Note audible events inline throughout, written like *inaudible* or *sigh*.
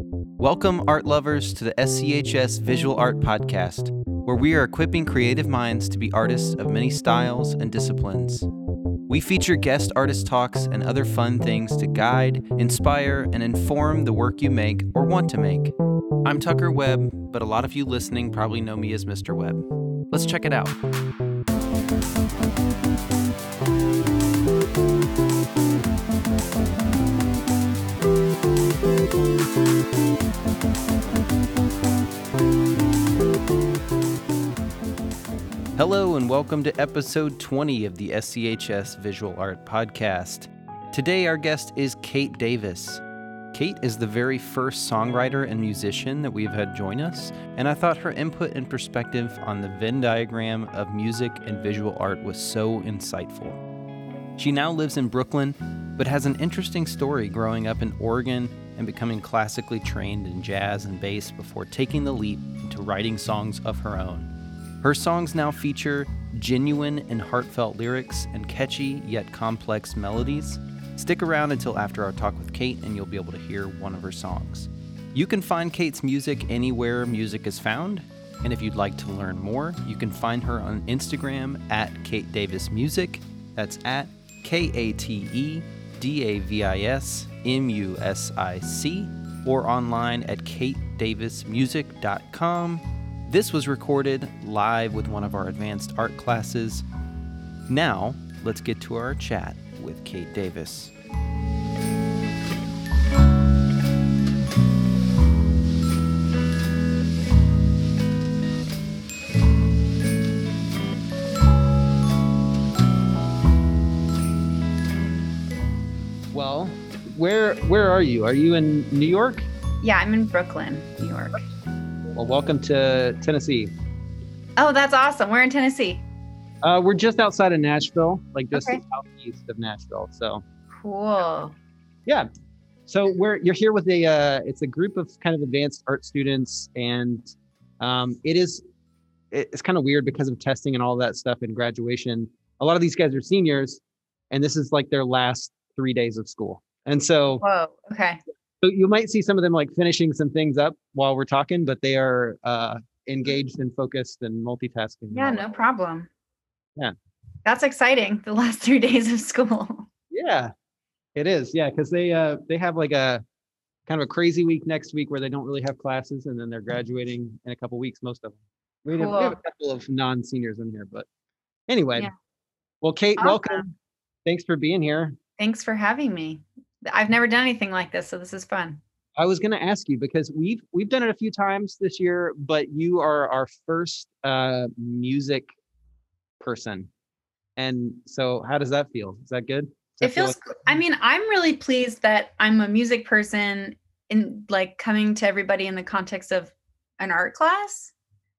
Welcome, art lovers, to the SCHS Visual Art Podcast, where we are equipping creative minds to be artists of many styles and disciplines. We feature guest artist talks and other fun things to guide, inspire, and inform the work you make or want to make. I'm Tucker Webb, but a lot of you listening probably know me as Mr. Webb. Let's check it out. Hello, and welcome to episode 20 of the SCHS Visual Art Podcast. Today, our guest is Kate Davis. Kate is the very first songwriter and musician that we've had join us, and I thought her input and perspective on the Venn diagram of music and visual art was so insightful. She now lives in Brooklyn, but has an interesting story growing up in Oregon and becoming classically trained in jazz and bass before taking the leap into writing songs of her own. Her songs now feature genuine and heartfelt lyrics and catchy yet complex melodies. Stick around until after our talk with Kate, and you'll be able to hear one of her songs. You can find Kate's music anywhere music is found, and if you'd like to learn more, you can find her on Instagram at Kate Davis Music. That's at K A T E D A V I S M U S I C, or online at katedavismusic.com this was recorded live with one of our advanced art classes. Now, let's get to our chat with Kate Davis. Well, where where are you? Are you in New York? Yeah, I'm in Brooklyn, New York. Well, welcome to Tennessee. Oh, that's awesome. We're in Tennessee. Uh, we're just outside of Nashville, like just okay. southeast of Nashville. So cool. Yeah. So we're you're here with a uh, it's a group of kind of advanced art students, and um, it is it's kind of weird because of testing and all that stuff and graduation. A lot of these guys are seniors, and this is like their last three days of school. And so, whoa, okay. So you might see some of them like finishing some things up while we're talking, but they are uh, engaged and focused and multitasking. Yeah, no problem. Yeah. That's exciting. The last *laughs* three days of school. *laughs* Yeah, it is. Yeah, because they uh they have like a kind of a crazy week next week where they don't really have classes, and then they're graduating in a couple weeks. Most of them. We, cool. have, we have a couple of non-seniors in here, but anyway. Yeah. Well, Kate, awesome. welcome. Thanks for being here. Thanks for having me. I've never done anything like this, so this is fun. I was going to ask you because we've we've done it a few times this year, but you are our first uh, music person, and so how does that feel? Is that good? Does it feels. Feel like- I mean, I'm really pleased that I'm a music person in like coming to everybody in the context of an art class.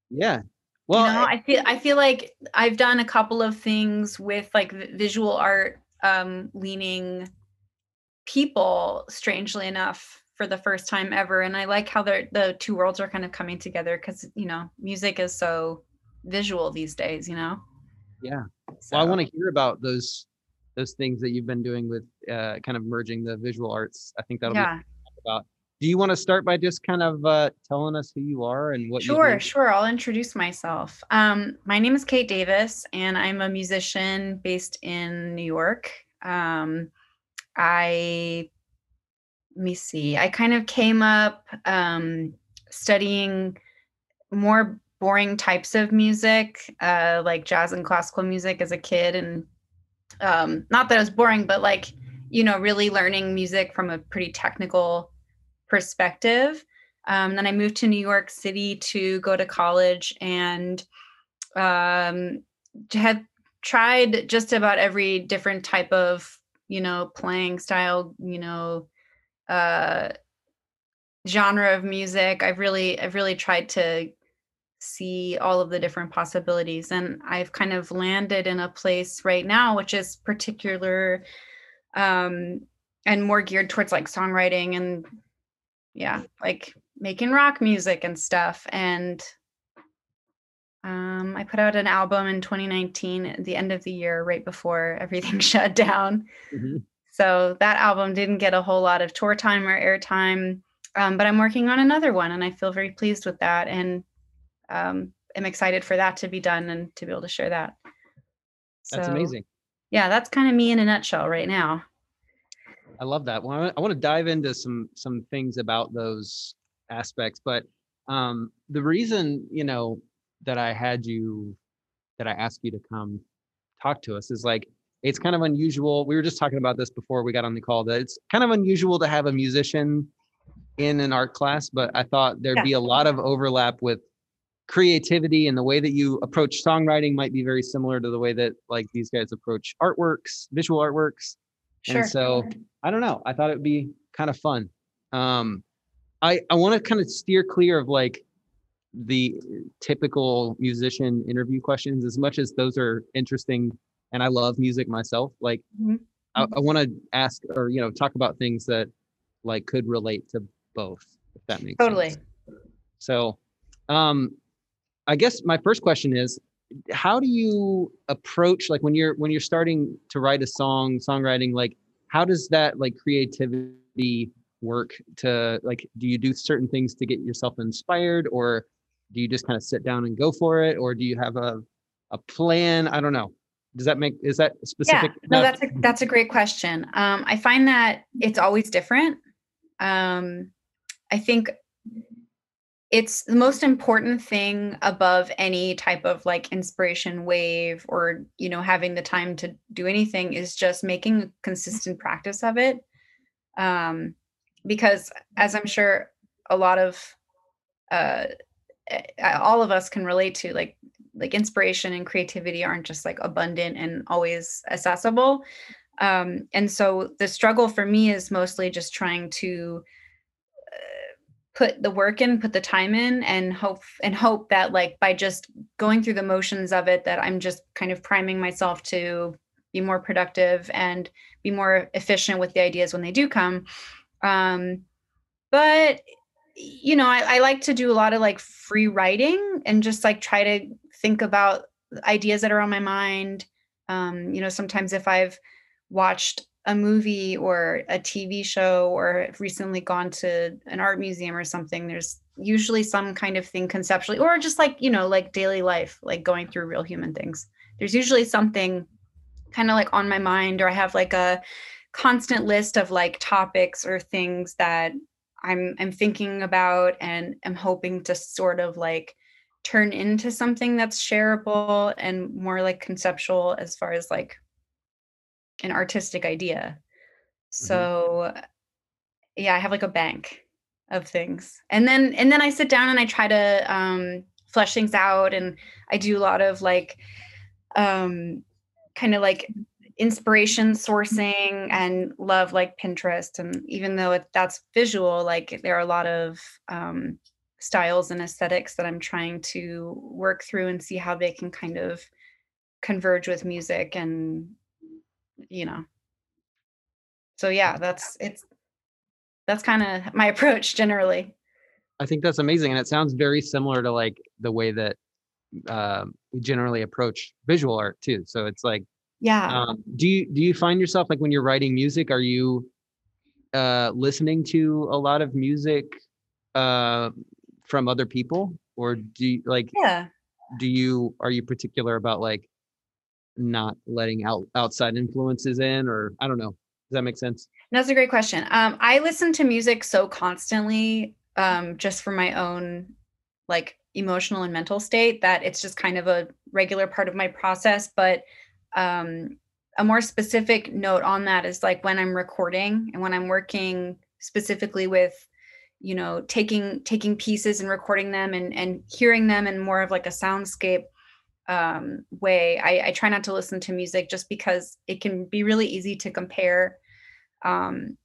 Yeah. Well, you know, I, I feel I feel like I've done a couple of things with like visual art um leaning people strangely enough for the first time ever and i like how the two worlds are kind of coming together because you know music is so visual these days you know? Yeah. So. well i want to hear about those those things that you've been doing with uh, kind of merging the visual arts. I think that'll yeah. be about. Do you want to start by just kind of uh, telling us who you are and what you sure sure i'll introduce myself. Um, my name is kate davis and i'm a musician based in new york. Um, I let me see. I kind of came up um, studying more boring types of music, uh, like jazz and classical music as a kid, and um, not that it was boring, but like you know, really learning music from a pretty technical perspective. Um, then I moved to New York City to go to college and um, had tried just about every different type of you know, playing style, you know, uh, genre of music. I've really, I've really tried to see all of the different possibilities, and I've kind of landed in a place right now, which is particular, um, and more geared towards like songwriting and, yeah, like making rock music and stuff. And um, I put out an album in 2019 at the end of the year, right before *laughs* everything *laughs* shut down. Mm-hmm. So that album didn't get a whole lot of tour time or airtime. um, but I'm working on another one, and I feel very pleased with that, and um, am excited for that to be done and to be able to share that. That's amazing. Yeah, that's kind of me in a nutshell right now. I love that. Well, I want to dive into some some things about those aspects, but um, the reason you know that I had you that I asked you to come talk to us is like it's kind of unusual. We were just talking about this before we got on the call that it's kind of unusual to have a musician in an art class, but I thought there'd yeah. be a lot of overlap with creativity and the way that you approach songwriting might be very similar to the way that like these guys approach artworks, visual artworks. Sure. And so I don't know. I thought it'd be kind of fun. Um, I I want to kind of steer clear of like the typical musician interview questions as much as those are interesting and I love music myself. Like mm-hmm. I, I want to ask or you know talk about things that like could relate to both, if that makes totally. sense. So, um, I guess my first question is, how do you approach like when you're when you're starting to write a song, songwriting? Like, how does that like creativity work? To like, do you do certain things to get yourself inspired, or do you just kind of sit down and go for it, or do you have a a plan? I don't know. Does that make is that specific yeah no that's a that's a great question. Um, i find that it's always different. Um, i think it's the most important thing above any type of like inspiration wave or you know having the time to do anything is just making a consistent practice of it. Um, because as i'm sure a lot of uh, all of us can relate to like like inspiration and creativity aren't just like abundant and always accessible. Um, and so the struggle for me is mostly just trying to uh, put the work in put the time in and hope and hope that like by just going through the motions of it that i'm just kind of priming myself to be more productive and be more efficient with the ideas when they do come. Um, but you know I, I like to do a lot of like free writing and just like try to think about ideas that are on my mind. Um, you know, sometimes if I've watched a movie or a TV show or recently gone to an art museum or something, there's usually some kind of thing conceptually, or just like, you know, like daily life, like going through real human things. There's usually something kind of like on my mind, or I have like a constant list of like topics or things that I'm I'm thinking about and I'm hoping to sort of like turn into something that's shareable and more like conceptual as far as like an artistic idea. Mm-hmm. So mm-hmm. yeah, I have like a bank of things. And then and then I sit down and I try to um flesh things out and I do a lot of like um kind of like inspiration sourcing and love like Pinterest and even though it, that's visual like there are a lot of um styles and aesthetics that I'm trying to work through and see how they can kind of converge with music and you know. So yeah that's it's that's kind of my *laughs* approach generally. I think that's amazing and it sounds very similar to like the way that uh, we generally approach visual art too. So it's like yeah. Um, do you do you find yourself like when you're writing music are you uh listening to a lot of music uh from other people? Or do you like yeah. do you are you particular about like not letting out outside influences in or i don't know. Does that make sense? That's a great question. Um i listen to music so constantly um just for my own like emotional and mental state that it's just kind of a regular part of my process but um a more specific note on that is like when i'm recording and when i'm working specifically with you know taking taking pieces and recording them and and hearing them in more of like a soundscape um, way I, I try not to listen to music just because it can be really easy to compare um,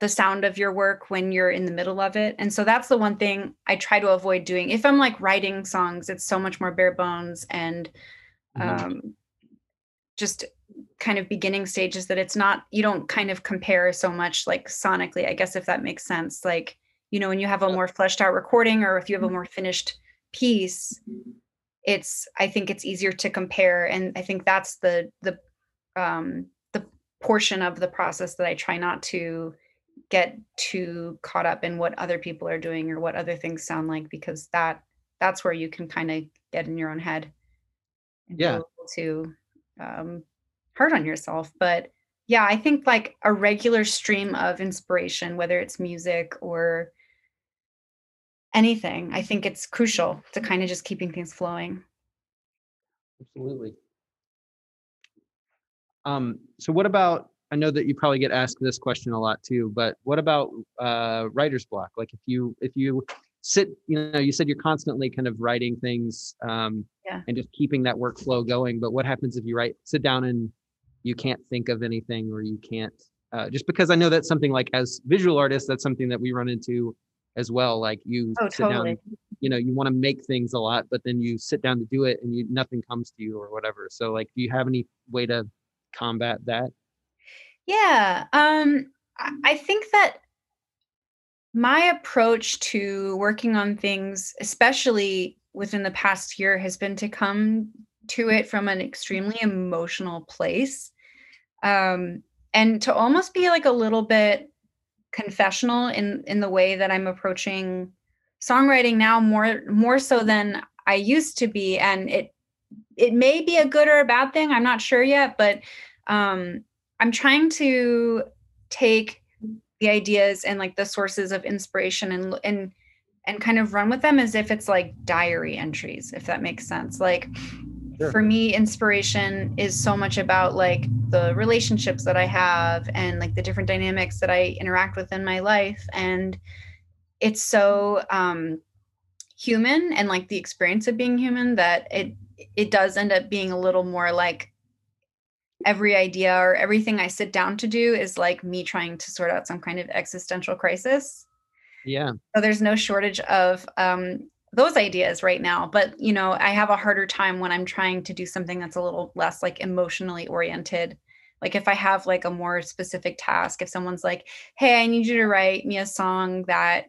the sound of your work when you're in the middle of it and so that's the one thing i try to avoid doing if i'm like writing songs it's so much more bare bones and mm-hmm. um, just kind of beginning stages that it's not you don't kind of compare so much like sonically i guess if that makes sense. Like you know when you have a more fleshed out recording or if you have a mm-hmm. more finished piece it's i think it's easier to compare and i think that's the the um the portion of the process that i try not to get too caught up in what other people are doing or what other things sound like because that that's where you can kind of get in your own head and yeah. to um hard on yourself but yeah i think like a regular stream of inspiration whether it's music or anything i think it's crucial to kind of just keeping things flowing absolutely um so what about I know that you probably get asked this question a lot too, but what about uh, writer's block? Like if you if you sit, you know, you said you're constantly kind of writing things um, yeah. and just keeping that workflow going. But what happens if you write, sit down and you can't think of anything, or you can't? Uh, just because I know that's something like as visual artists, that's something that we run into as well. Like you oh, sit totally. down, you know, you want to make things a lot, but then you sit down to do it and you nothing comes to you or whatever. So like, do you have any way to combat that? Yeah. Um, I think that my approach to working on things, especially within the past year, has been to come to it from an extremely emotional place. Um, and to almost be like a little bit confessional in in the way that I'm approaching songwriting now more more so than I used to be and it it may be a good or a bad thing I'm not sure yet but um I'm trying to take the ideas and like the sources of inspiration and and and kind of run with them as if it's like diary entries if that makes sense like sure. for me inspiration is so much about like the relationships that i have and like the different dynamics that i interact with in my life and it's so um human and like the experience of being human that it it does end up being a little more like every idea or everything I sit down to do is like me trying to sort out some kind of existential crisis. Yeah. So there's no shortage of um, those ideas right now. But, you know, I have a harder time when I'm trying to do something that's a little less like emotionally oriented. Like if I have like a more specific task, if someone's like, hey, I need you to write me a song that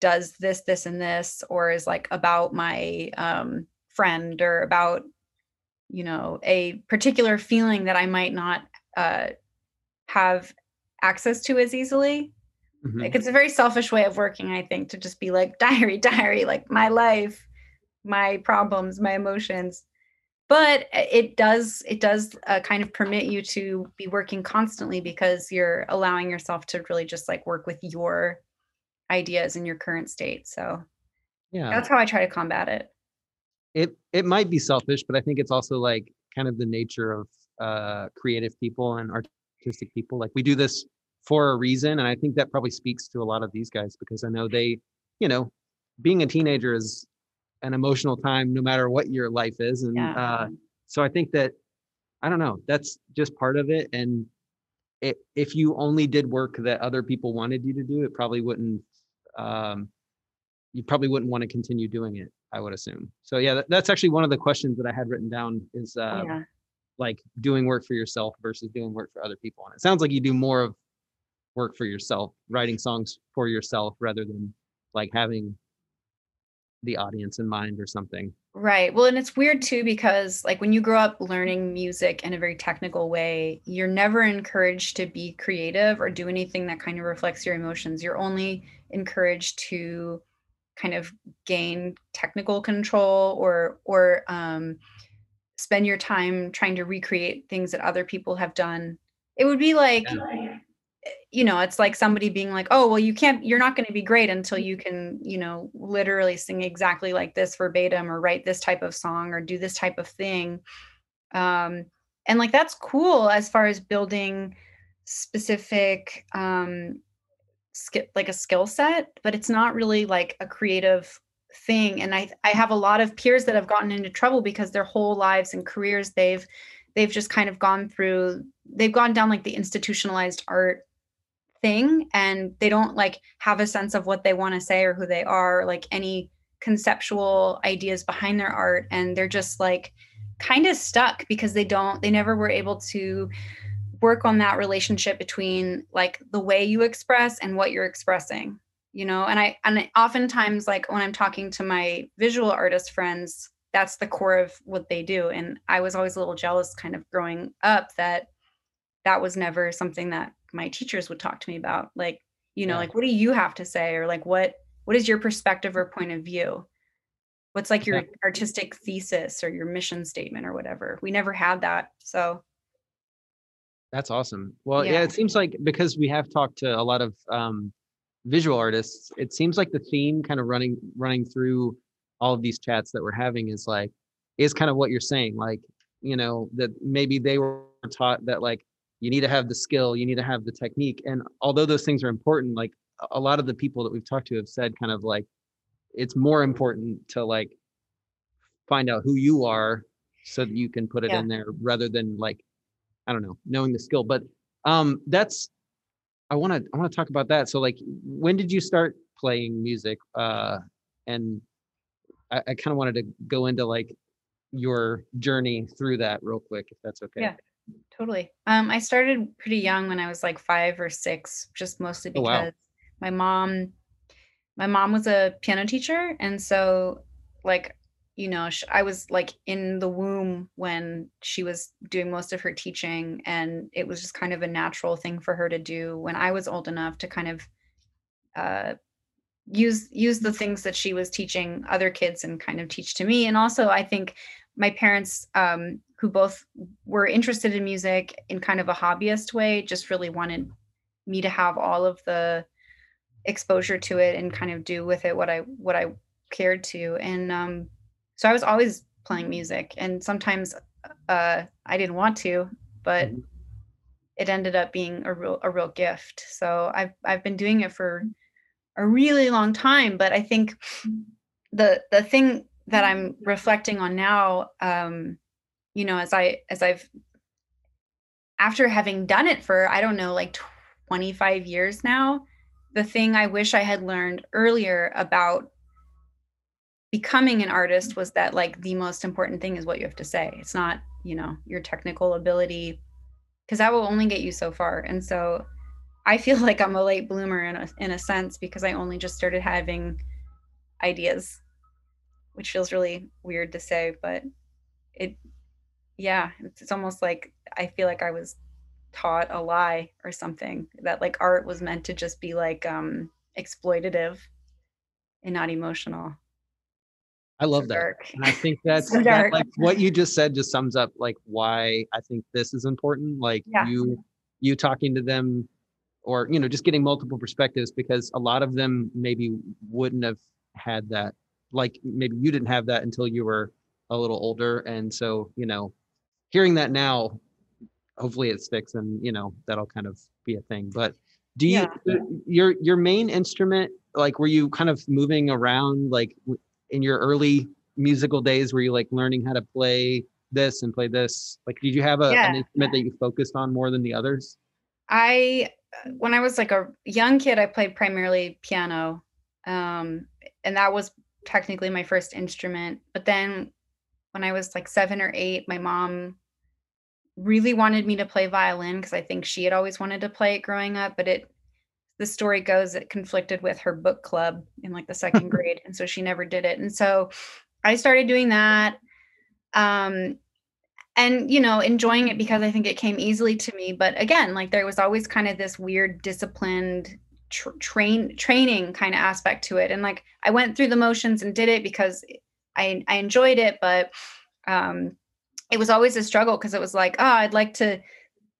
does this, this, and this, or is like about my um, friend or about you know a particular feeling that i might not uh, have access to as easily. Mm-hmm. like it's a very selfish way of working i think to just be like *laughs* diary diary like my life my problems my emotions. But it does it does uh, kind of permit you to be working constantly because you're allowing yourself to really just like work with your ideas in your current state so yeah. that's how i try to combat it it it might be selfish, but I think it's also like kind of the nature of uh, creative people and artistic people. Like we do this for a reason, and I think that probably speaks to a lot of these guys because I know they, you know, being a teenager is an emotional time no matter what your life is, and yeah. uh, so I think that I don't know that's just part of it, and it, if you only did work that other people wanted you to do, it probably wouldn't. Um, you probably wouldn't want to continue doing it. I would assume. So yeah, that, that's actually one of the questions that I had written down is uh, yeah. like doing work for yourself versus doing work for other people. And it sounds like you do more of work for yourself, writing songs for yourself rather than like having the audience in mind or something. Right. Well, and it's weird too because like when you grow up learning music in a very technical way, you're never encouraged to be creative or do anything that kind of reflects your emotions. You're only encouraged to kind of gain technical control or or um, spend your time trying to recreate things that other people have done it would be like yeah. you know it's like somebody being like oh well you can't you're not going to be great until you can you know literally sing exactly like this verbatim or write this type of song or do this type of thing um and like that's cool as far as building specific um like a skill set, but it's not really like a creative thing. And I I have a lot of peers that have gotten into trouble because their whole lives and careers they've they've just kind of gone through they've gone down like the institutionalized art thing and they don't like have a sense of what they want to say or who they are like any conceptual ideas behind their art and they're just like kind of stuck because they don't they never were able to work on that relationship between like the way you express and what you're expressing you know? And i and oftentimes like when i'm talking to my visual artist friends that's the core of what they do. And i was always a little jealous kind of growing up that that was never something that my teachers would talk to me about. Like you know Yeah. like what do you have to say? Or like what what is your perspective or point of view? What's like your Yeah. artistic thesis or your mission statement or whatever? We never had that. So That's awesome. Well, yeah. Yeah. it seems like because we have talked to a lot of um, visual artists, it seems like the theme kind of running running through all of these chats that we're having is like is kind of what you're saying, like you know that maybe they were taught that like you need to have the skill, you need to have the technique, and although those things are important, like a- lot of the people that we've talked to have said kind of like it's more important to like find out who you are so that you can put it Yeah. in there rather than like I don't know, knowing the skill. But um that's I want to I want to talk about that. So like when did you start playing music? Uh and I, I kind of wanted to go into like your journey through that real quick, if that's okay. Yeah. Totally. Um, I started pretty young when I was like five or six, just mostly Oh, wow. because my mom, my mom was a piano teacher, and so like you know, I was like in the womb when she was doing most of her teaching, and it was just kind of a natural thing for her to do when I was old enough to kind of uh, use use the things that she was teaching other kids and kind of teach to me. And also, I think my parents, um, who both were interested in music in kind of a hobbyist way, just really wanted me to have all of the exposure to it and kind of do with it what I what I cared to. And um, so I was always playing music, and sometimes uh, I didn't want to, but Mhm. it ended up being a real a real gift. So I've I've been doing it for a really long time, but I think the the thing that I'm reflecting on now, um, you know, as I as I've after having done it for I don't know like 25 years now, the thing I wish I had learned earlier about becoming an artist was that like the most important thing is what you have to say. It's not, you know, your technical ability because that will only get you so far. And so I feel *laughs* like I'm a late bloomer in a in a sense because I only just started having ideas, which feels really weird to say, but it yeah, it's, it's almost like I feel like I was taught a lie or something that like art was meant to just be like um exploitative and not emotional. I love So that. I think *laughs* that's So that, like what you just said just sums up like why I think this is important. Like Yeah. you you talking to them or you know just getting multiple perspectives because a lot of them maybe wouldn't have had that like maybe you didn't have that until you were a little older and so you know hearing that now hopefully it sticks and you know that'll kind of be a thing but do you Yeah. your your main instrument like were you kind of moving around like in your early musical days were you like learning how to play this and play this? Like did you have a, Yeah, an instrument that you focused on more than the others? I when I was like a young kid, I played primarily piano, um, and that was technically my first instrument. But then when I was like seven or eight, my mom really wanted me to play violin because I think she had always wanted to play it growing up, but it the story goes it conflicted with her book club in like the second *laughs* grade, and so she never did it. And so I started doing that. Um, and you know enjoying it because i think it came easily to me but again like there was always kind of this weird disciplined tr- train training kind of aspect to it and like i went through the motions and did it because i i enjoyed it but um it was always a struggle because it was like oh i'd like to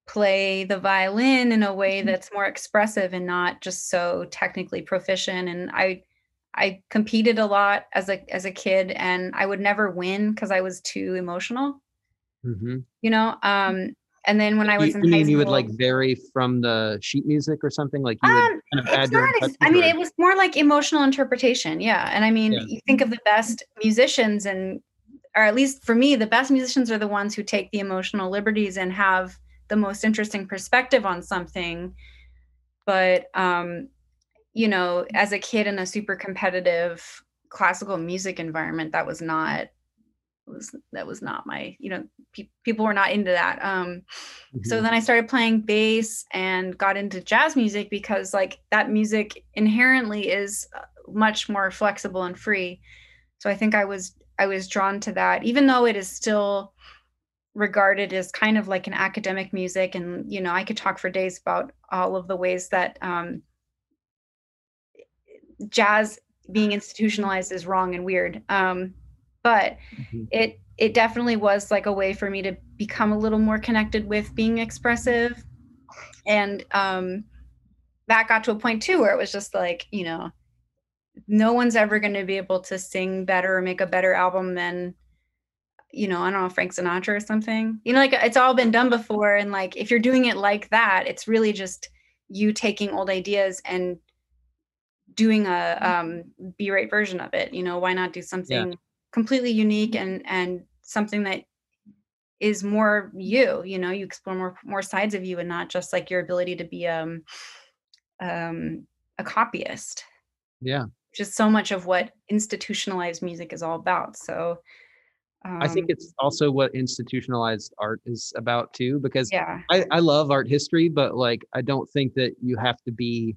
play the violin in a way that's more expressive and not just so technically proficient and i i competed a lot as a as a kid and i would never win because i was too emotional mm-hmm. you know um and then when i was you, in you mean school you would like vary from the sheet music or something like you would um kind of it's add your ex- i mean it was more like emotional interpretation yeah and i mean Yeah. you think of the best musicians and or at least for me the best musicians are the ones who take the emotional liberties and have the most interesting perspective on something but um you know as a kid in a super competitive classical music environment that was not was that was not my you know pe- people were not into that um so Mhm. then i started playing bass and got into jazz music because like that music inherently is uh, much more flexible and free so i think i was i was drawn to that even though it is still regarded as kind of like an academic music and you know i could talk for days about all of the ways that um jazz being institutionalized is wrong and weird. Um, but mm-hmm. it it definitely was like a way for me to become a little more connected with being expressive and um that got to a point too where it was just like you know no one's ever going to be able to sing better or make a better album than you know i don't know frank sinatra or something? You know like it's all been done before and like if you're doing it like that it's really just you taking old ideas and doing a um b-rate version of it you know? Why not do something yeah. completely unique and and something that is more you you know? You explore more more sides of you and not just like your ability to be um um a copyist. Yeah. Just so much of what institutionalized music is all about so um, I think um it's also what institutionalized art is about too, because yeah. I, I love art history, but like I don't think that you have to be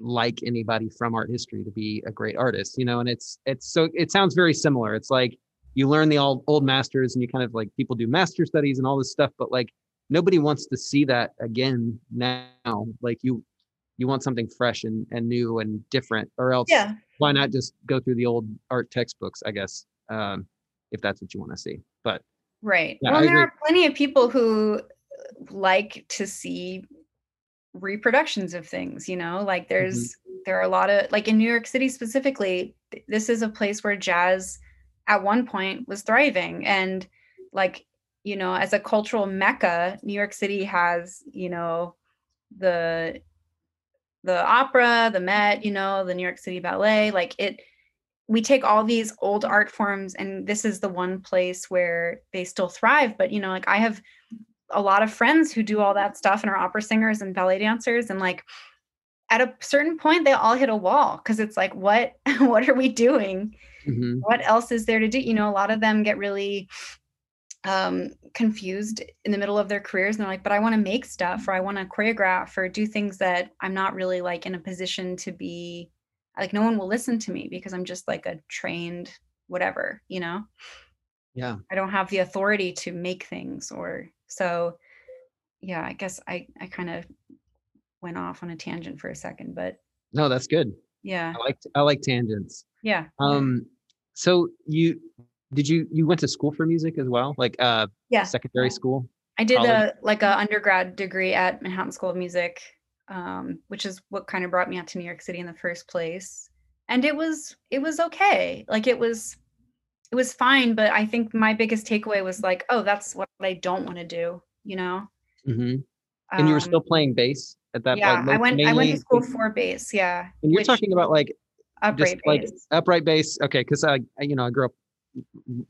like anybody from art history to be a great artist, you know. And it's it's so it sounds very similar. It's like you learn the old old masters and you kind of like people do master studies and all this stuff but like nobody wants to see that again now like you you want something fresh and, and new and different or else yeah. why not just go through the old art textbooks i guess um, if that's what you want to see but right yeah, well there are plenty of people who like to see reproductions of things you know like there's mm-hmm. there are a lot of like in new york city specifically this is a place where jazz at one point was thriving and like you know as a cultural mecca new york city has you know the the opera the met you know the new york city ballet like it we take all these old art forms and this is the one place where they still thrive but you know like i have a lot of friends who do all that stuff and are opera singers and ballet dancers and like at a certain point they all hit a wall because it's like what *laughs* what are we doing mm-hmm. what else is there to do you know a lot of them get really um, confused in the middle of their careers and they're like but i want to make stuff or i want to choreograph or do things that i'm not really like in a position to be like no one will listen to me because i'm just like a trained whatever you know? Yeah. I don't have the authority to make things or so yeah i guess i i kind of went off on a tangent for a second but no that's good. Yeah. I like i like tangents. Yeah um so you did you you went to school for music as well? Like uh yeah. secondary school? I did college? a like a undergrad degree at manhattan school of music um which is what kind of brought me out to new york city in the first place and it was it was okay like it was it was fine but i think my biggest takeaway was like oh that's what i don't want to do you know mm-hmm. and um, you were still um, playing bass at that yeah like, i went i went to school for bass yeah and you're talking about like upright just like upright bass okay because I, I you know i grew up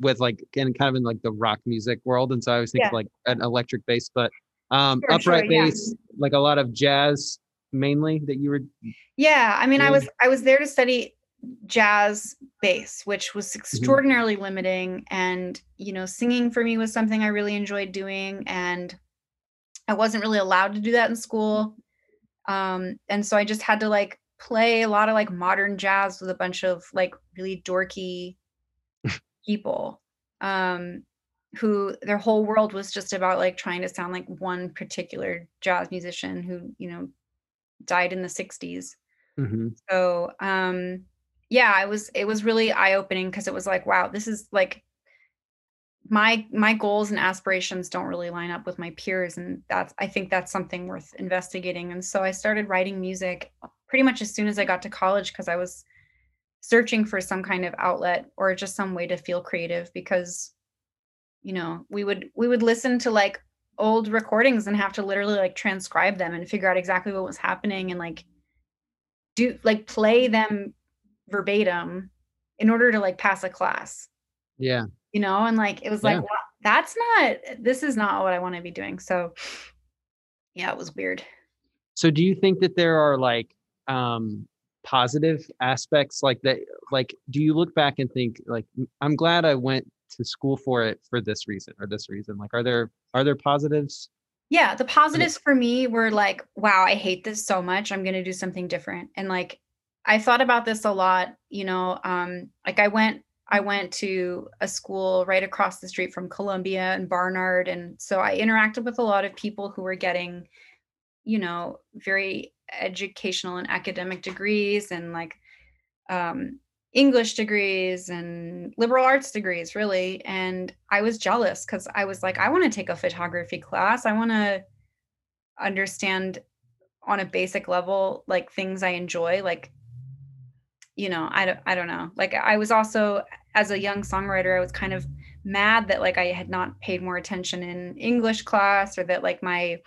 with like and kind of in like the rock music world and so i always think yeah. like an electric bass but um sure, upright sure, bass yeah. like a lot of jazz mainly that you were yeah i mean doing? i was i was there to study jazz bass which was mm-hmm. extraordinarily mm-hmm. limiting and you know singing for me was something i really enjoyed doing and i wasn't really allowed to do that in school um and so i just had to like play a lot of like modern jazz with a bunch of like really dorky *laughs* people um who their whole world was just about like trying to sound like one particular jazz musician who you know died in the 60s mm-hmm. so um yeah it was it was really eye-opening because it was like wow this is like my my goals and aspirations don't really line up with my peers and that's i think that's something worth investigating and so i started writing music pretty much as soon as i got to college because i was searching for some kind of outlet or just some way to feel creative because you know we would we would listen to like old recordings and have to literally like transcribe them and figure out exactly what was happening and like do like play them verbatim in order to like pass a class. Yeah. You know and like it was like well, that's not this is not what i want to be doing. So yeah it was weird. So do you think that there are like um positive aspects like that like do you look back and think like i'm glad i went to school for it for this reason or this reason? Like are there are there positives? Yeah the positives for me were like wow i hate this so much i'm going to do something different. And like i thought about this a lot you know um like i went i went to a school right across the street from columbia and barnard and so i interacted with a lot of people who were getting you know, very educational and academic degrees and like um, English degrees and liberal arts degrees, really. And I was jealous because I was like, I want to take a photography class. I want to understand on a basic level like things I enjoy, like you know, I don't I don't know. Like I was also as a young songwriter, I was kind of mad that like I had not paid more attention in English class or that like my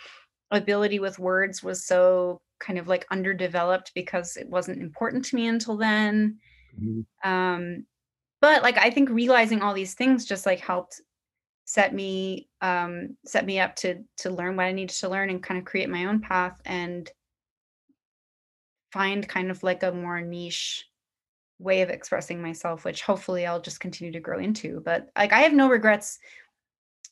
ability with words was so kind of like underdeveloped because it wasn't important to me until then. Mm-hmm. Um, but like I think realizing all these things just like helped set me um, set me up to to learn what I needed to learn and kind of create my own path and find kind of like a more niche way of expressing myself which hopefully I'll just continue to grow into but like I have no regrets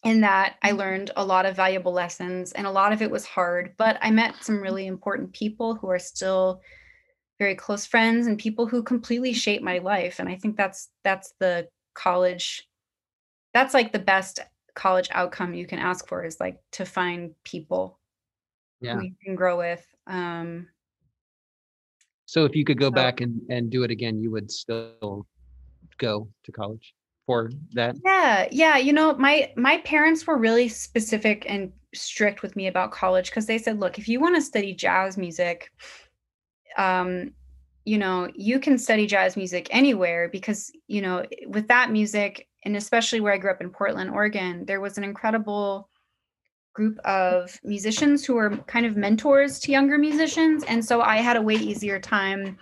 in that I mm-hmm. learned a lot of valuable lessons and a lot of it was hard, but I met some really important people who are still very close friends and people who completely shaped my life and I think that's that's the college that's like the best college outcome you can ask for is like to find people yeah. who you can grow with. Um so if you could go so, back and and do it again, you would still go to college? for that? Yeah, yeah. You know, my my parents were really specific and strict with me about college because they said, look, if you want to study jazz music, um, you know, you can study jazz music anywhere because, you know, with that music, and especially where I grew up in Portland, Oregon, there was an incredible group of musicians who were kind of mentors to younger musicians. And so I had a way easier time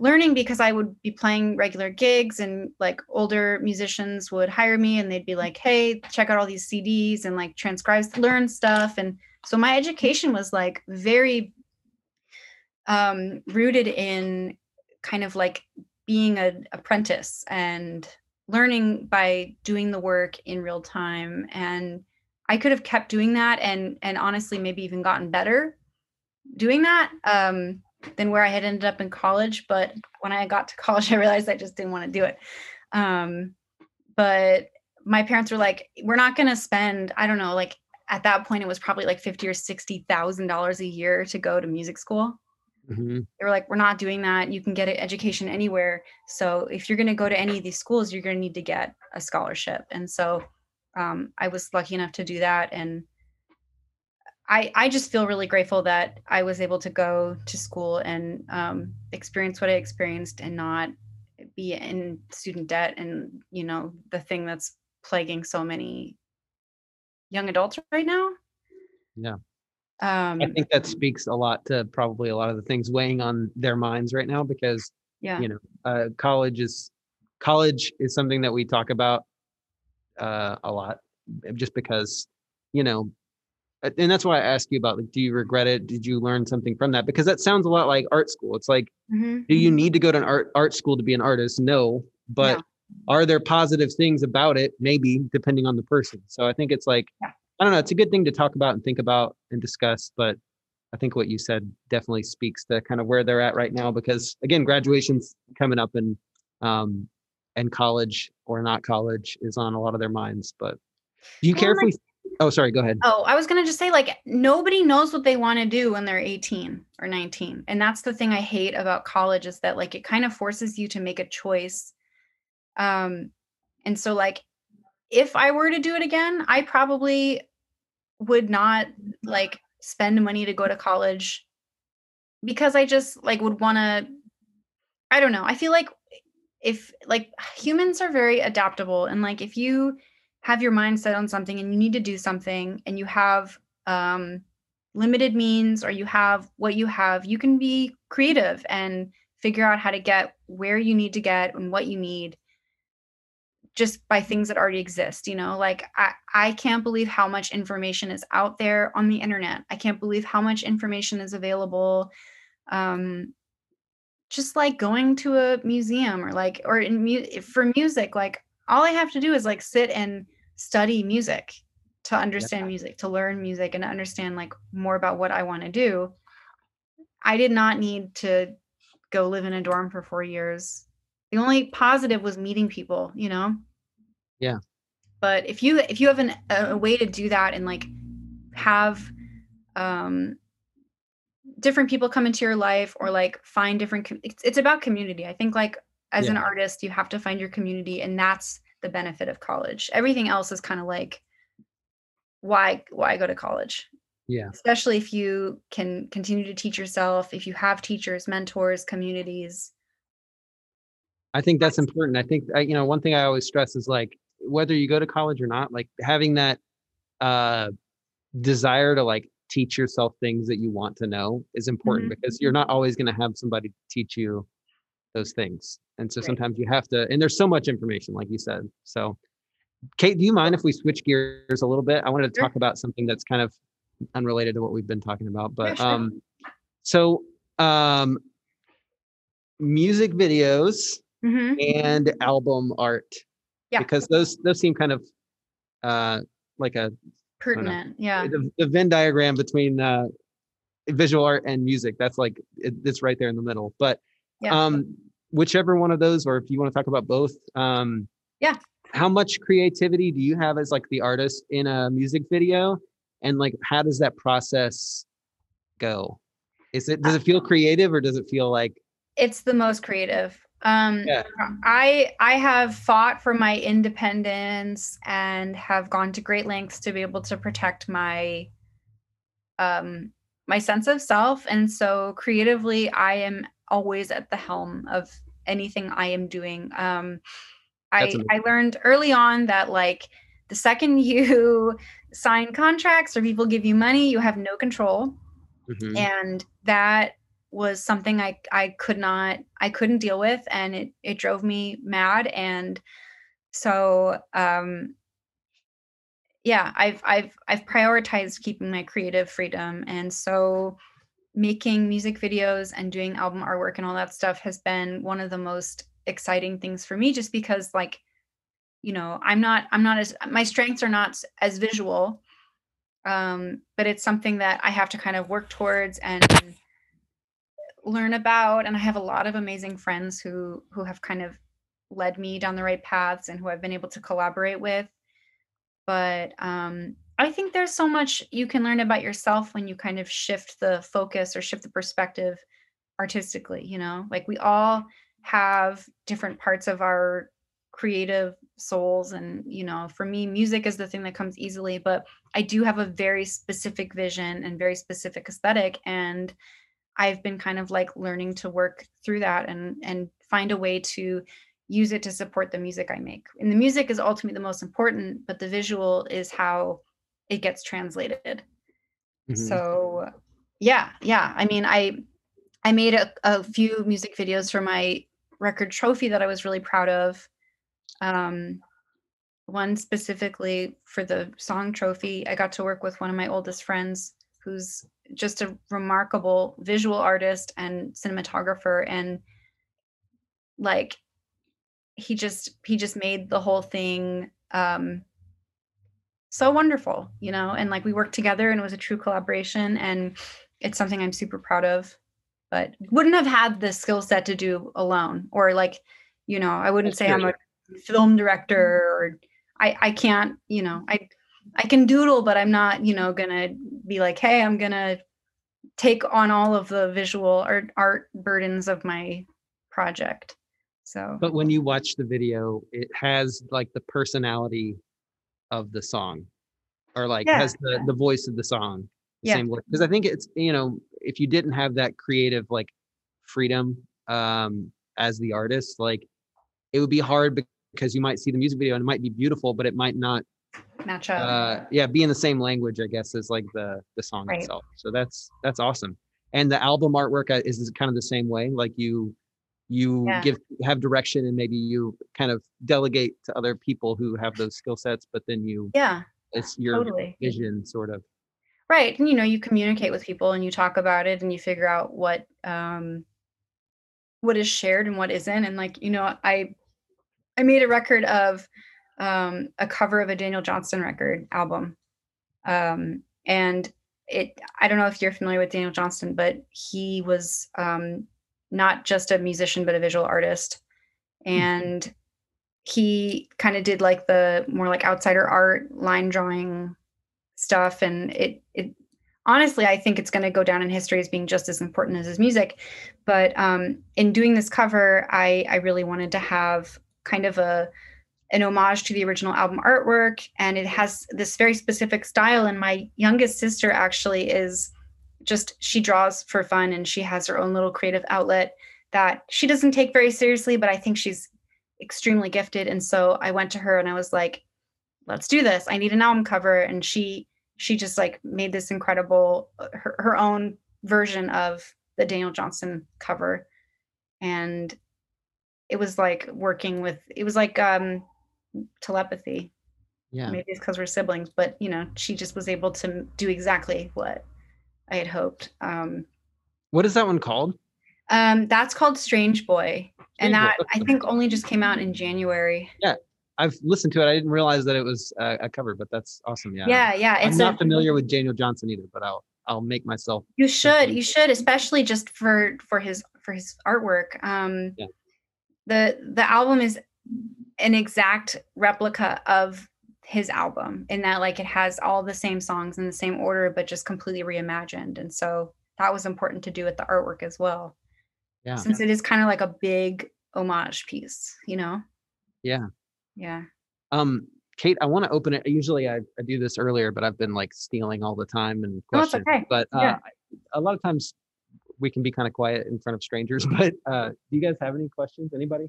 learning because I would be playing regular gigs and like older musicians would hire me and they'd be like, hey, check out all these CDs and like transcribe, learn stuff. And so my education was like very um, rooted in kind of like being an apprentice and learning by doing the work in real time. And I could have kept doing that and and honestly maybe even gotten better doing that. Um, than where I had ended up in college. But when I got to *laughs* college, I realized I just didn't want to do it. Um, but my parents were like, we're not going to spend, I don't know, like at that point, it was probably like 50 or $60,000 a year to go to music school. Mm-hmm. They were like, we're not doing that. You can get an education anywhere. So if you're going to go to any of these schools, you're going to need to get a scholarship. And so um, I was lucky enough to do that. And I, I just feel really grateful that I was able to go to school and um, experience what I experienced and not be in student debt and you know the thing that's plaguing so many young adults right now. Yeah. Um, I think that speaks a lot to probably a lot of the things weighing on their minds right now because yeah, you know, uh, college is college is something that we talk about uh, a lot just because you know and that's why I ask you about like, do you regret it? Did you learn something from that? Because that sounds a lot like art school. It's like, mm-hmm. do you mm-hmm. need to go to an art art school to be an artist? No, but are there positive things about it? Maybe, depending on the person. So I think it's like, yeah. I don't know. It's a good thing to talk about and think about and discuss. But I think what you said definitely speaks to kind of where they're at right now. Because again, graduation's coming up, and um, and college or not college is on a lot of their minds. But do you care if we Oh, sorry. Go ahead. Oh, I was going to just say, like, nobody knows what they want to do when they're 18 or 19. And that's the thing I hate about college is that, like, it kind of forces you to make a choice. Um, and so, like, if I were to do it again, I probably would not, like, spend money to go to college because I just, like, would want to, I don't know. I feel like if, like, humans are very adaptable. And, like, if you, have your mind set on something and you need to do something and you have um, limited means or you have what you have, you can be creative and figure out how to get where you need to get and what you need just by things that already exist you know like i i can't believe how much information is out there on the internet i can't believe how much information is available um just like going to a museum or like or in mu- for music like all I have to do is like sit and study music to understand yeah. music, to learn music and to understand like more about what I want to do. I did not need to go live in a dorm for 4 years. The only positive was meeting people, you know. Yeah. But if you if you have an, a way to do that and like have um different people come into your life or like find different com- it's, it's about community i think like as an artist you have to find your community and that's the benefit of college everything else is kind of like why why go to college Yeah. especially if you can continue to teach yourself if you have teachers mentors communities I think that's important. I think I, you know one thing I always stress is like whether you go to college or not, like having that uh, desire to like teach yourself things that you want to know is important Mhm. because you're not always going to have somebody to teach you those things, and so Right. sometimes you have to. And there's so much information, like you said. So, Kate, do you mind if we switch gears a little bit? I wanted to talk about something that's kind of unrelated to what we've been talking about, but um, so um, music videos Mhm. and album art Yeah. because those those seem kind of uh like a pertinent yeah the, the venn diagram between uh visual art and music that's like it, it's right there in the middle but Yeah. um whichever one of those or if you want to talk about both um Yeah. how much creativity do you have as like the artist in a music video and like how does that process go is it does it feel creative or does it feel like it's the most creative um Yeah. i i have fought for my independence and have gone to great lengths to be able to protect my um my sense of self and so creatively i am always at the helm of anything i am doing um i i learned early on that like the second *laughs* you sign contracts or people give you money you have no control Mhm. and that was something I I could not I couldn't deal with and it it drove me mad and so um yeah I've I've I've prioritized keeping my creative freedom and so making music videos and doing album artwork and all that stuff has been one of the most exciting things for me just because like you know I'm not I'm not as my strengths are not as visual um but it's something that I have to kind of work towards and learn about and i have a lot of amazing friends who who have kind of led me down the right paths and who i've been able to collaborate with. But um i think there's so much you can learn about yourself when you kind of shift the focus or shift the perspective artistically you know? Like we all have different parts of our creative souls and you know for me music is the thing that comes easily but i do have a very specific vision and very specific aesthetic and I've been kind of like learning to work through that and and find a way to use it to support the music I make. And the music is ultimately the most important, but the visual is how it gets translated. Mhm. So yeah, yeah. I mean, I I made a, a few music videos for my record trophy that I was really proud of. Um one specifically for the song trophy, I got to work with one of my oldest friends who's just a remarkable visual artist and cinematographer. And like he just he just made the whole thing um so wonderful you know? And like we worked together and it was a true collaboration and it's something i'm super proud of. But wouldn't have had the skill set to do alone or like you know i wouldn't That's say i'm a film director or i i can't you know i i can doodle but i'm not you know gonna be like hey i'm gonna take on all of the visual art art burdens of my project so but when you watch the video it has like the personality of the song or like Yeah. has the the voice of the song the Yeah. same way because i think it's you know if you didn't have that creative like freedom um as the artist like it would be hard because you might see the music video and it might be beautiful but it might not match up. Uh yeah be in the same language i guess is like the the song Right. itself. So that's that's awesome. And the album artwork uh, is kind of the same way like you you Yeah. give have direction and maybe you kind of delegate to other people who have those skill sets but then you yeah it's your totally. vision sort of. Right and you know you communicate with people and you talk about it and you figure out what um what is shared and what isn't and like you know i i made a record of um a cover of a daniel johnston record album. Um and it i don't know if you're familiar with daniel johnston but he was um not just a musician but a visual artist. And he kind of did like the more like outsider art line drawing stuff. And it it honestly, I think it's going to go down in history as being just as important as his music. But um, in doing this cover, I, I really wanted to have kind of a an homage to the original album artwork, and it has this very specific style. And my youngest sister actually is just she draws for fun, and she has her own little creative outlet that she doesn't take very seriously, but I think she's extremely gifted. And so I went to her and I was like, let's do this. I need an album cover. And she she just like made this incredible her, her own version of the Daniel Johnston cover. And it was like working with it was like um telepathy. Yeah. Maybe it's because we're siblings, but you know, she just was able to do exactly what I had hoped. Um what is that one called? Um, that's called Strange Boy, and that I think only just came out in January. Yeah, I've listened to it. I didn't realize that it was uh, a cover, but that's awesome. Yeah. Yeah, yeah. I'm not a, familiar with Daniel Johnston either, but I'll I'll make myself. You should. You should, especially just for for his for his artwork. Um, yeah. The the album is an exact replica of his album in that like it has all the same songs in the same order but just completely reimagined. And so that was important to do with the artwork as well. Yeah. Since it is kind of like a big homage piece you know? Yeah. Yeah. Um kate i want to open it. Usually I, I do this earlier but i've been like stealing all the time and questions. okay. but uh, yeah. a lot of times we can be kind of quiet in front of strangers *laughs* but uh do you guys have any questions? Anybody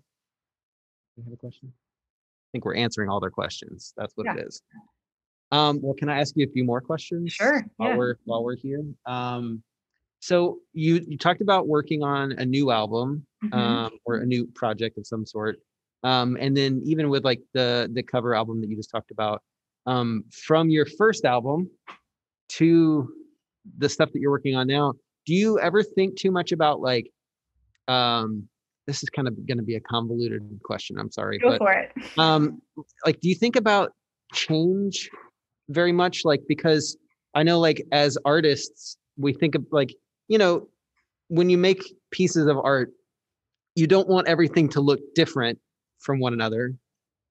you have a question i think we're answering all their questions that's what yeah. it is um well can i ask you a few more questions sure while yeah. we're while we're here um so you you talked about working on a new album mm-hmm. um, or a new project of some sort, um, and then even with like the the cover album that you just talked about, um, from your first album to the stuff that you're working on now, do you ever think too much about like, um, this is kind of going to be a convoluted question. I'm sorry, Go but, for it. um, like, do you think about change very much? Like, because I know, like, as artists, we think of like you know, when you make pieces of art, you don't want everything to look different from one another,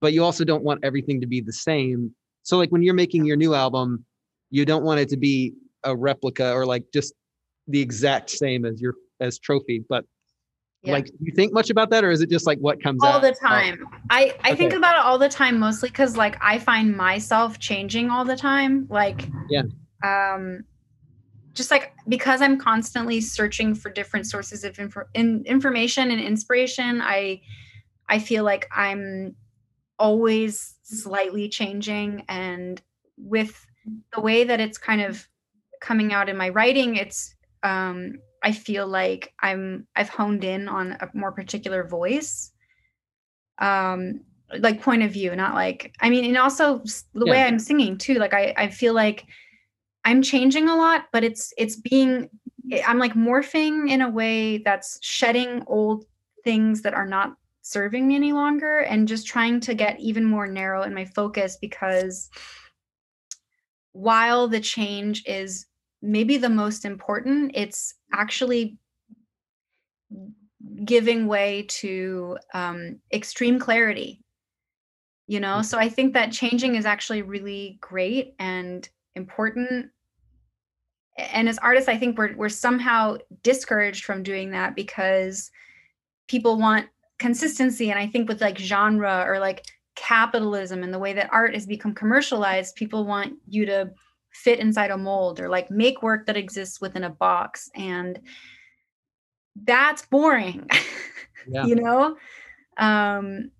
but you also don't want everything to be the same. So like when you're making your new album, you don't want it to be a replica or like just the exact same as your as trophy, but yeah. like you think much about that or is it just like what comes all out? the time oh. i i okay. think about it all the time mostly because like i find myself changing all the time like yeah um just like because I'm constantly searching for different sources of info, in, information and inspiration, I I feel like I'm always slightly changing and with the way that it's kind of coming out in my writing, it's um I feel like I'm I've honed in on a more particular voice. Um like point of view, not like I mean, and also the yeah. way I'm singing too. Like I I feel like I'm changing a lot, but it's it's being I'm like morphing in a way that's shedding old things that are not serving me any longer and just trying to get even more narrow in my focus because while the change is maybe the most important, it's actually giving way to um, extreme clarity. You know, mm. so I think that changing is actually really great and important and as artists i think we're, we're somehow discouraged from doing that because people want consistency and i think with like genre or like capitalism and the way that art has become commercialized people want you to fit inside a mold or like make work that exists within a box and that's boring *laughs* yeah. you know um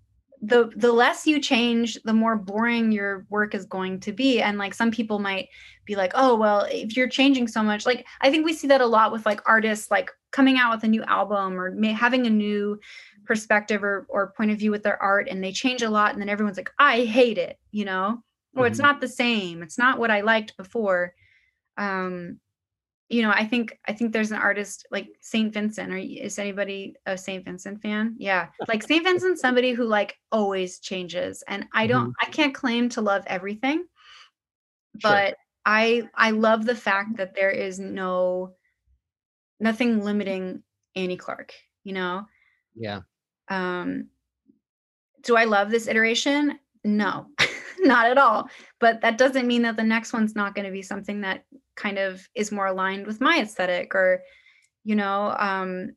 the the less you change the more boring your work is going to be and like some people might be like oh well if you're changing so much like i think we see that a lot with like artists like coming out with a new album or may, having a new perspective or, or point of view with their art and they change a lot and then everyone's like i hate it you know or mm-hmm. it's not the same it's not what i liked before um you know, I think I think there's an artist like Saint Vincent. Or is anybody a Saint Vincent fan? Yeah, like Saint Vincent, somebody who like always changes, and I don't, mm-hmm. I can't claim to love everything, but sure. I I love the fact that there is no nothing limiting Annie Clark. You know. Yeah. Um. Do I love this iteration? No, *laughs* *laughs* not at all. But that doesn't mean that the next one's not going to be something that kind of is more aligned with my aesthetic or you know um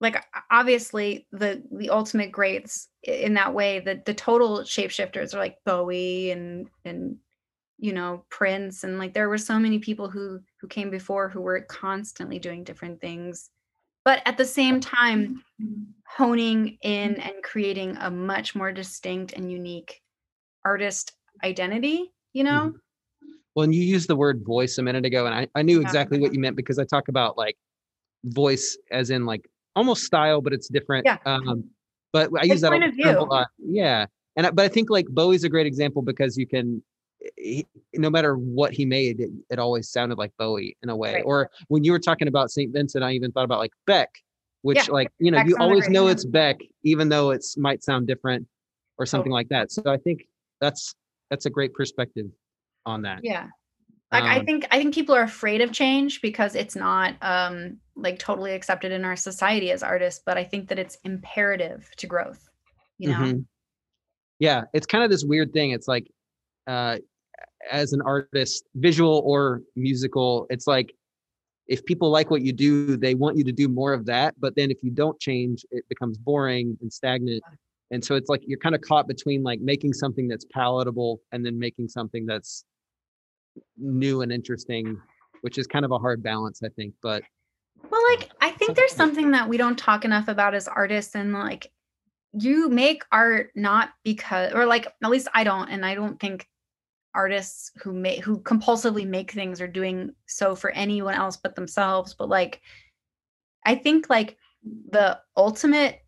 like obviously the the ultimate greats in that way the the total shapeshifters are like bowie and and you know prince and like there were so many people who who came before who were constantly doing different things but at the same time honing in and creating a much more distinct and unique artist identity you know mm-hmm. well and you used the word voice a minute ago and i, I knew exactly what you meant because i talk about like voice as in like almost style but it's different yeah. um but i use that a lot yeah and but i think like bowie's a great example because you can he, no matter what he made, it, it, always sounded like Bowie in a way. Right. Or when you were talking about St. Vincent, I even thought about like Beck, which yeah. like, you know, Beck's you always know it's Beck, even though it's might sound different or something like that. So I think that's, that's a great perspective on that. Yeah. Like um, I think, I think people are afraid of change because it's not um like totally accepted in our society as artists, but I think that it's imperative to growth, you know? Mm-hmm. Yeah. It's kind of this weird thing. It's like, uh, as an artist, visual or musical, it's like if people like what you do, they want you to do more of that. But then if you don't change, it becomes boring and stagnant. And so it's like you're kind of caught between like making something that's palatable and then making something that's new and interesting, which is kind of a hard balance, I think. But well, like I think there's something that we don't talk enough about as artists and like you make art not because or like at least I don't and I don't think artists who make who compulsively make things are doing so for anyone else but themselves but like i think like the ultimate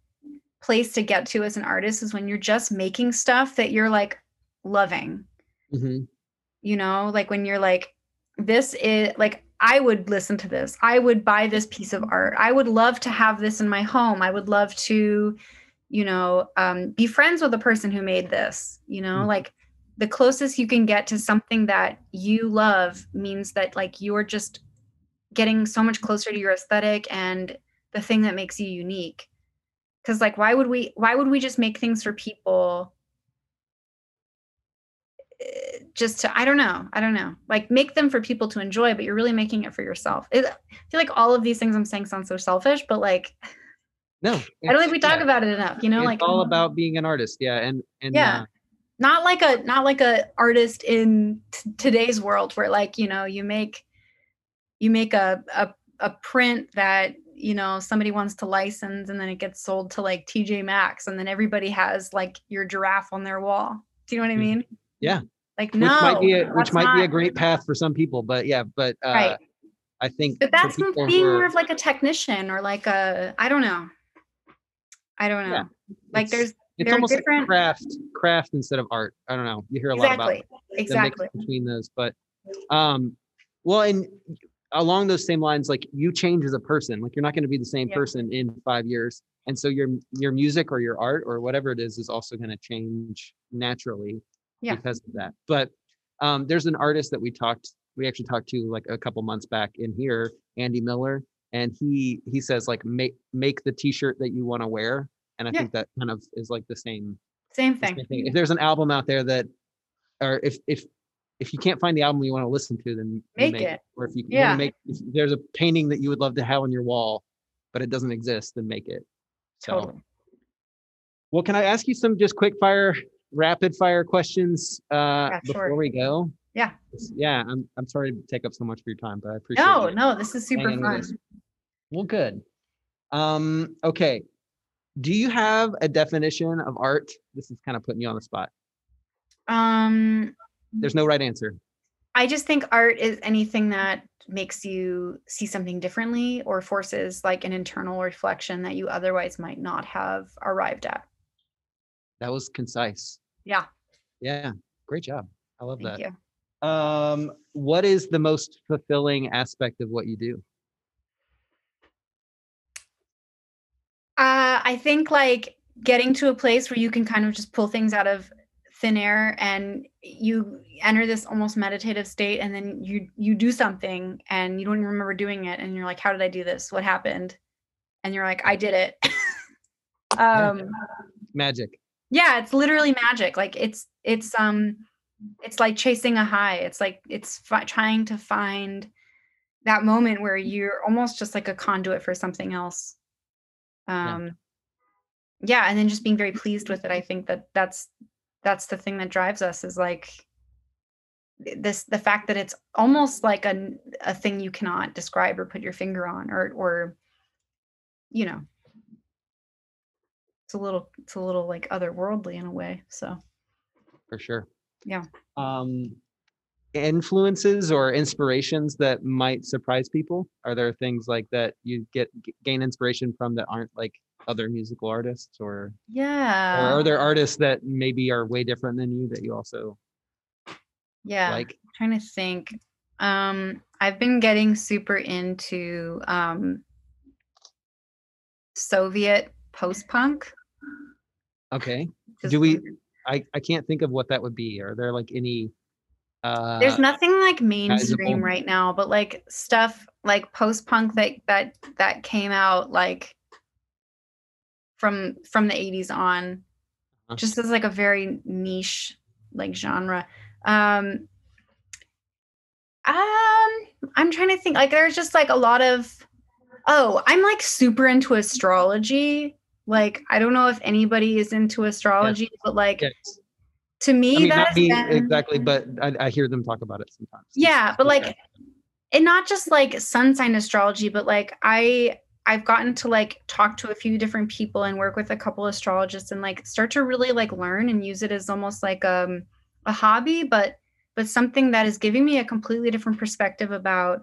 place to get to as an artist is when you're just making stuff that you're like loving. Mm-hmm. you know like when you're like this is like i would listen to this. I would buy this piece of art. I would love to have this in my home. I would love to you know um, be friends with the person who made this you know? Mm-hmm. like the closest you can get to something that you love means that like you're just getting so much closer to your aesthetic and the thing that makes you unique because like why would we why would we just make things for people? Eh, just to i don't know i don't know. Like make them for people to enjoy but you're really making it for yourself. It, i feel like all of these things i'm saying sound so selfish but like no *laughs* i don't think we talk yeah. about it enough you know it's like all about being an artist yeah and and yeah. uh, not like a not like a artist in t- today's world where like you know you make you make a, a a print that you know somebody wants to license and then it gets sold to like TJ Maxx and then everybody has like your giraffe on their wall. Do you know what I mm-hmm. mean? Yeah. Like no, which might be a, which might not. be a great path for some people, but yeah, but uh, right. I think. But that's being more of like a technician or like a I don't know. I don't know. Yeah. Like there's it's almost different... like craft craft instead of art i don't know you hear a exactly. lot about exactly between those but um well and along those same lines like you change as a person like you're not going to be the same yeah. person in five years and so your your music or your art or whatever it is is also going to change naturally yeah. because of that but um there's an artist that we talked we actually talked to like a couple months back in here andy miller and he he says like make make the t-shirt that you want to wear and I yeah. think that kind of is like the same same thing. same thing. If there's an album out there that, or if if if you can't find the album you want to listen to, then make, make it. it. Or if you yeah. want to make, if there's a painting that you would love to have on your wall, but it doesn't exist, then make it. So, totally. well, can I ask you some just quick fire, rapid fire questions uh, yeah, before we go? Yeah. Yeah. I'm I'm sorry to take up so much of your time, but I appreciate. It. No, no, this is super fun. Well, good. Um, okay do you have a definition of art? This is kind of putting you on the spot. Um, there's no right answer. I just think art is anything that makes you see something differently or forces like an internal reflection that you otherwise might not have arrived at. That was concise. Yeah. Yeah. Great job. I love Thank that. You. Um, what is the most fulfilling aspect of what you do? Uh, I think like getting to a place where you can kind of just pull things out of thin air and you enter this almost meditative state and then you you do something and you don't even remember doing it and you're like how did i do this? What happened? And you're like i did it. *laughs* Um magic. yeah it's literally magic. Like it's it's um it's like chasing a high. It's like it's fi- trying to find that moment where you're almost just like a conduit for something else. Um yeah, and then just being very pleased with it. I think that that's that's the thing that drives us is like this the fact that it's almost like a a thing you cannot describe or put your finger on or or you know it's a little it's a little like otherworldly in a way so for sure. Yeah. Um influences or inspirations that might surprise people? Are there things like that you get gain inspiration from that aren't like other musical artists or yeah or are there artists that maybe are way different than you that you also yeah like? I'm trying to think. Um i've been getting super into um soviet post-punk. Okay. Do we I, I can't think of what that would be. Are there like any uh there's nothing like mainstream right now but like stuff like post-punk that that that came out like from from the 80s on uh-huh. just as like a very niche like genre um, um, I'm trying to think. Like, there's just like a lot of. Oh, I'm like super into astrology. Like, I don't know if anybody is into astrology, yes. but like, yes. to me, I mean, been, exactly, but I, I, hear them talk about it sometimes. Yeah, but like, and not just like sun sign astrology, but like I I've gotten to like talk to a few different people and work with a couple astrologists and like start to really like learn and use it as almost like um a hobby, but but something that is giving me a completely different perspective about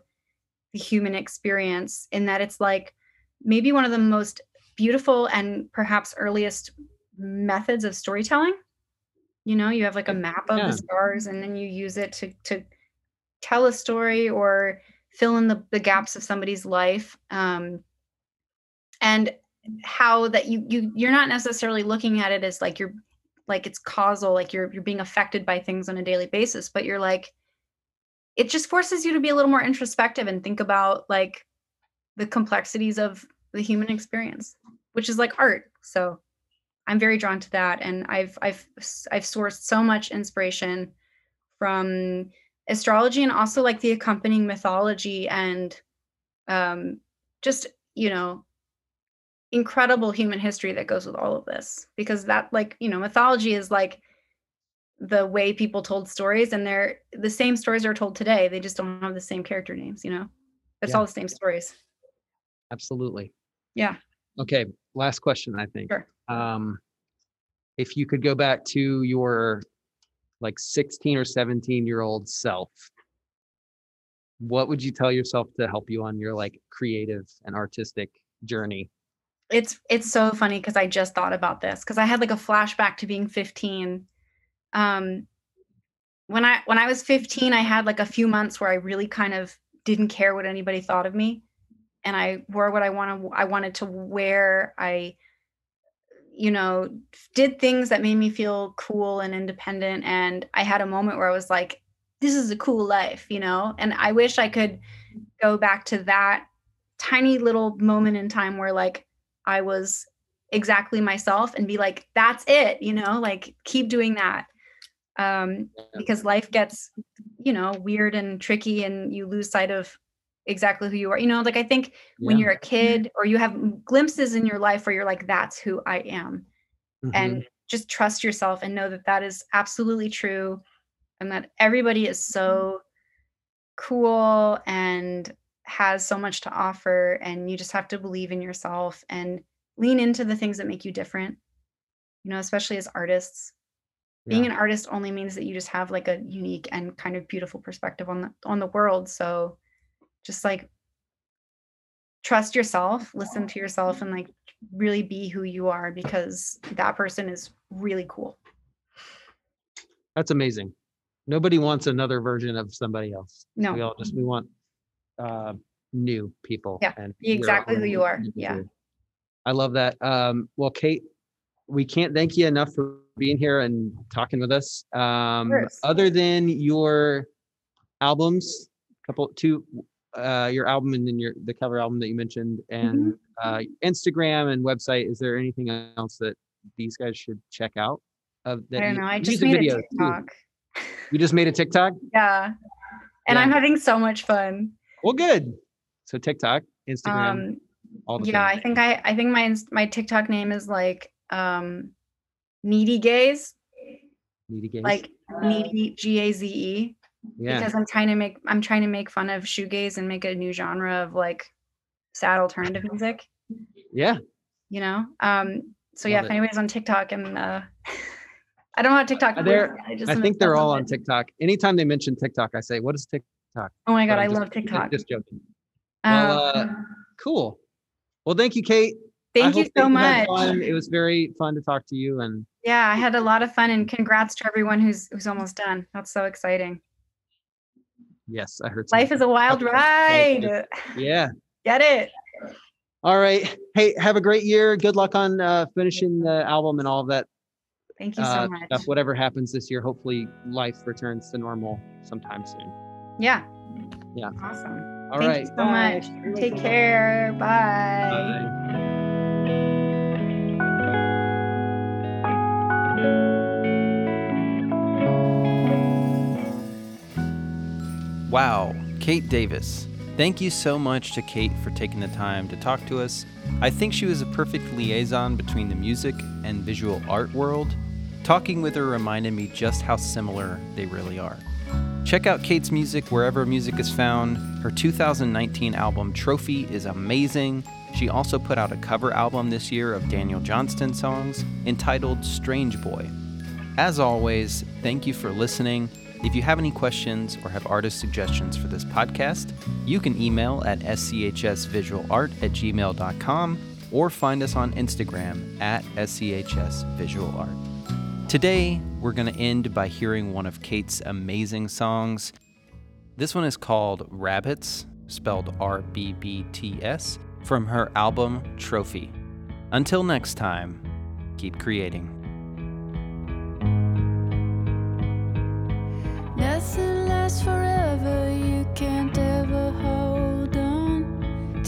the human experience in that it's like maybe one of the most beautiful and perhaps earliest methods of storytelling you know you have like a map of yeah. the stars and then you use it to to tell a story or fill in the, the gaps of somebody's life um, and how that you you you're not necessarily looking at it as like you're like it's causal like you're you're being affected by things on a daily basis but you're like it just forces you to be a little more introspective and think about like the complexities of the human experience which is like art. So i'm very drawn to that and i've i've i've sourced so much inspiration from astrology and also like the accompanying mythology and um just you know incredible human history that goes with all of this because that like you know mythology is like the way people told stories and they're the same stories are told today they just don't have the same character names you know? It's yeah. all the same stories. Absolutely. Yeah. Okay last question i think. Sure. um if you could go back to your like 16 or 17 year old self what would you tell yourself to help you on your like creative and artistic journey it's it's so funny because I just thought about this because I had like a flashback to being 15. Um, when I when I was 15, I had like a few months where I really kind of didn't care what anybody thought of me, and I wore what I wanted I wanted to wear. I, you know, did things that made me feel cool and independent. And I had a moment where I was like, "This is a cool life," you know. And I wish I could go back to that tiny little moment in time where like I was exactly myself and be like, that's it, you know, like keep doing that. Um, because life gets, you know, weird and tricky and you lose sight of exactly who you are. You know, like I think yeah. when you're a kid or you have glimpses in your life where you're like, that's who I am. Mm-hmm. And just trust yourself and know that that is absolutely true and that everybody is so cool and has so much to offer and you just have to believe in yourself and lean into the things that make you different you know especially as artists. Being yeah. an artist only means that you just have like a unique and kind of beautiful perspective on the on the world so just like trust yourself listen to yourself and like really be who you are because that person is really cool. That's amazing. Nobody wants another version of somebody else. No. we all just we want uh, new people. Yeah, and be exactly who you are. Yeah. I love that. Um, well, Kate, we can't thank you enough for being here and talking with us. Um, other than your albums, couple two, uh, your album and then your the cover album that you mentioned, and mm-hmm. uh, Instagram and website. Is there anything else that these guys should check out? Of that I don't know. I just made videos, a TikTok. Too. You just made a TikTok? Yeah. And Yeah. I'm having so much fun. Well, good. So TikTok, Instagram, Um all the yeah, things. I think I I think my my TikTok name is like um needy gaze, Needy gaze. like needy G A Z E yeah. because I'm trying to make I'm trying to make fun of shoegaze and make a new genre of like sad alternative music, Yeah. you know? Um so yeah, Love if it. anybody's on TikTok and uh *laughs* I don't know how TikTok Uh, I just I think they're all on it. TikTok. Anytime they mention TikTok, I say, "What is TikTok?" Oh my god, I just- love TikTok. Just joking. Well, uh, Um, Cool. Well, thank you, Kate. I thank you so much. It was very fun to talk to you, and Yeah, I had a lot of fun and congrats to everyone who's who's almost done. That's so exciting. yes, I heard. Life is a wild ride. *laughs* Yeah. Get it? All right. Hey, have a great year. Good luck on uh, finishing the album and all of that Thank you uh, so much. stuff. Whatever happens this year, hopefully life returns to normal sometime soon. Yeah. Yeah. Awesome. All Thank right. you so much. Take care. Bye. Bye. Wow, Kate Davis. Thank you so much to Kate for taking the time to talk to us. I think she was a perfect liaison between the music and visual art world. Talking with her reminded me just how similar they really are. Check out Kate's music wherever music is found. Her 2019 album Trophy is amazing. She also put out a cover album this year of Daniel Johnston songs entitled Strange Boy. As always, thank you for listening. If you have any questions or have artist suggestions for this podcast, you can email at schsvisualart at gmail.com or find us on Instagram at schsvisualart. Today, we're going to end by hearing one of Kate's amazing songs. This one is called Rabbits, spelled R B B T S, from her album Trophy. Until next time, keep creating. Nothing lasts forever, you can't ever hold on.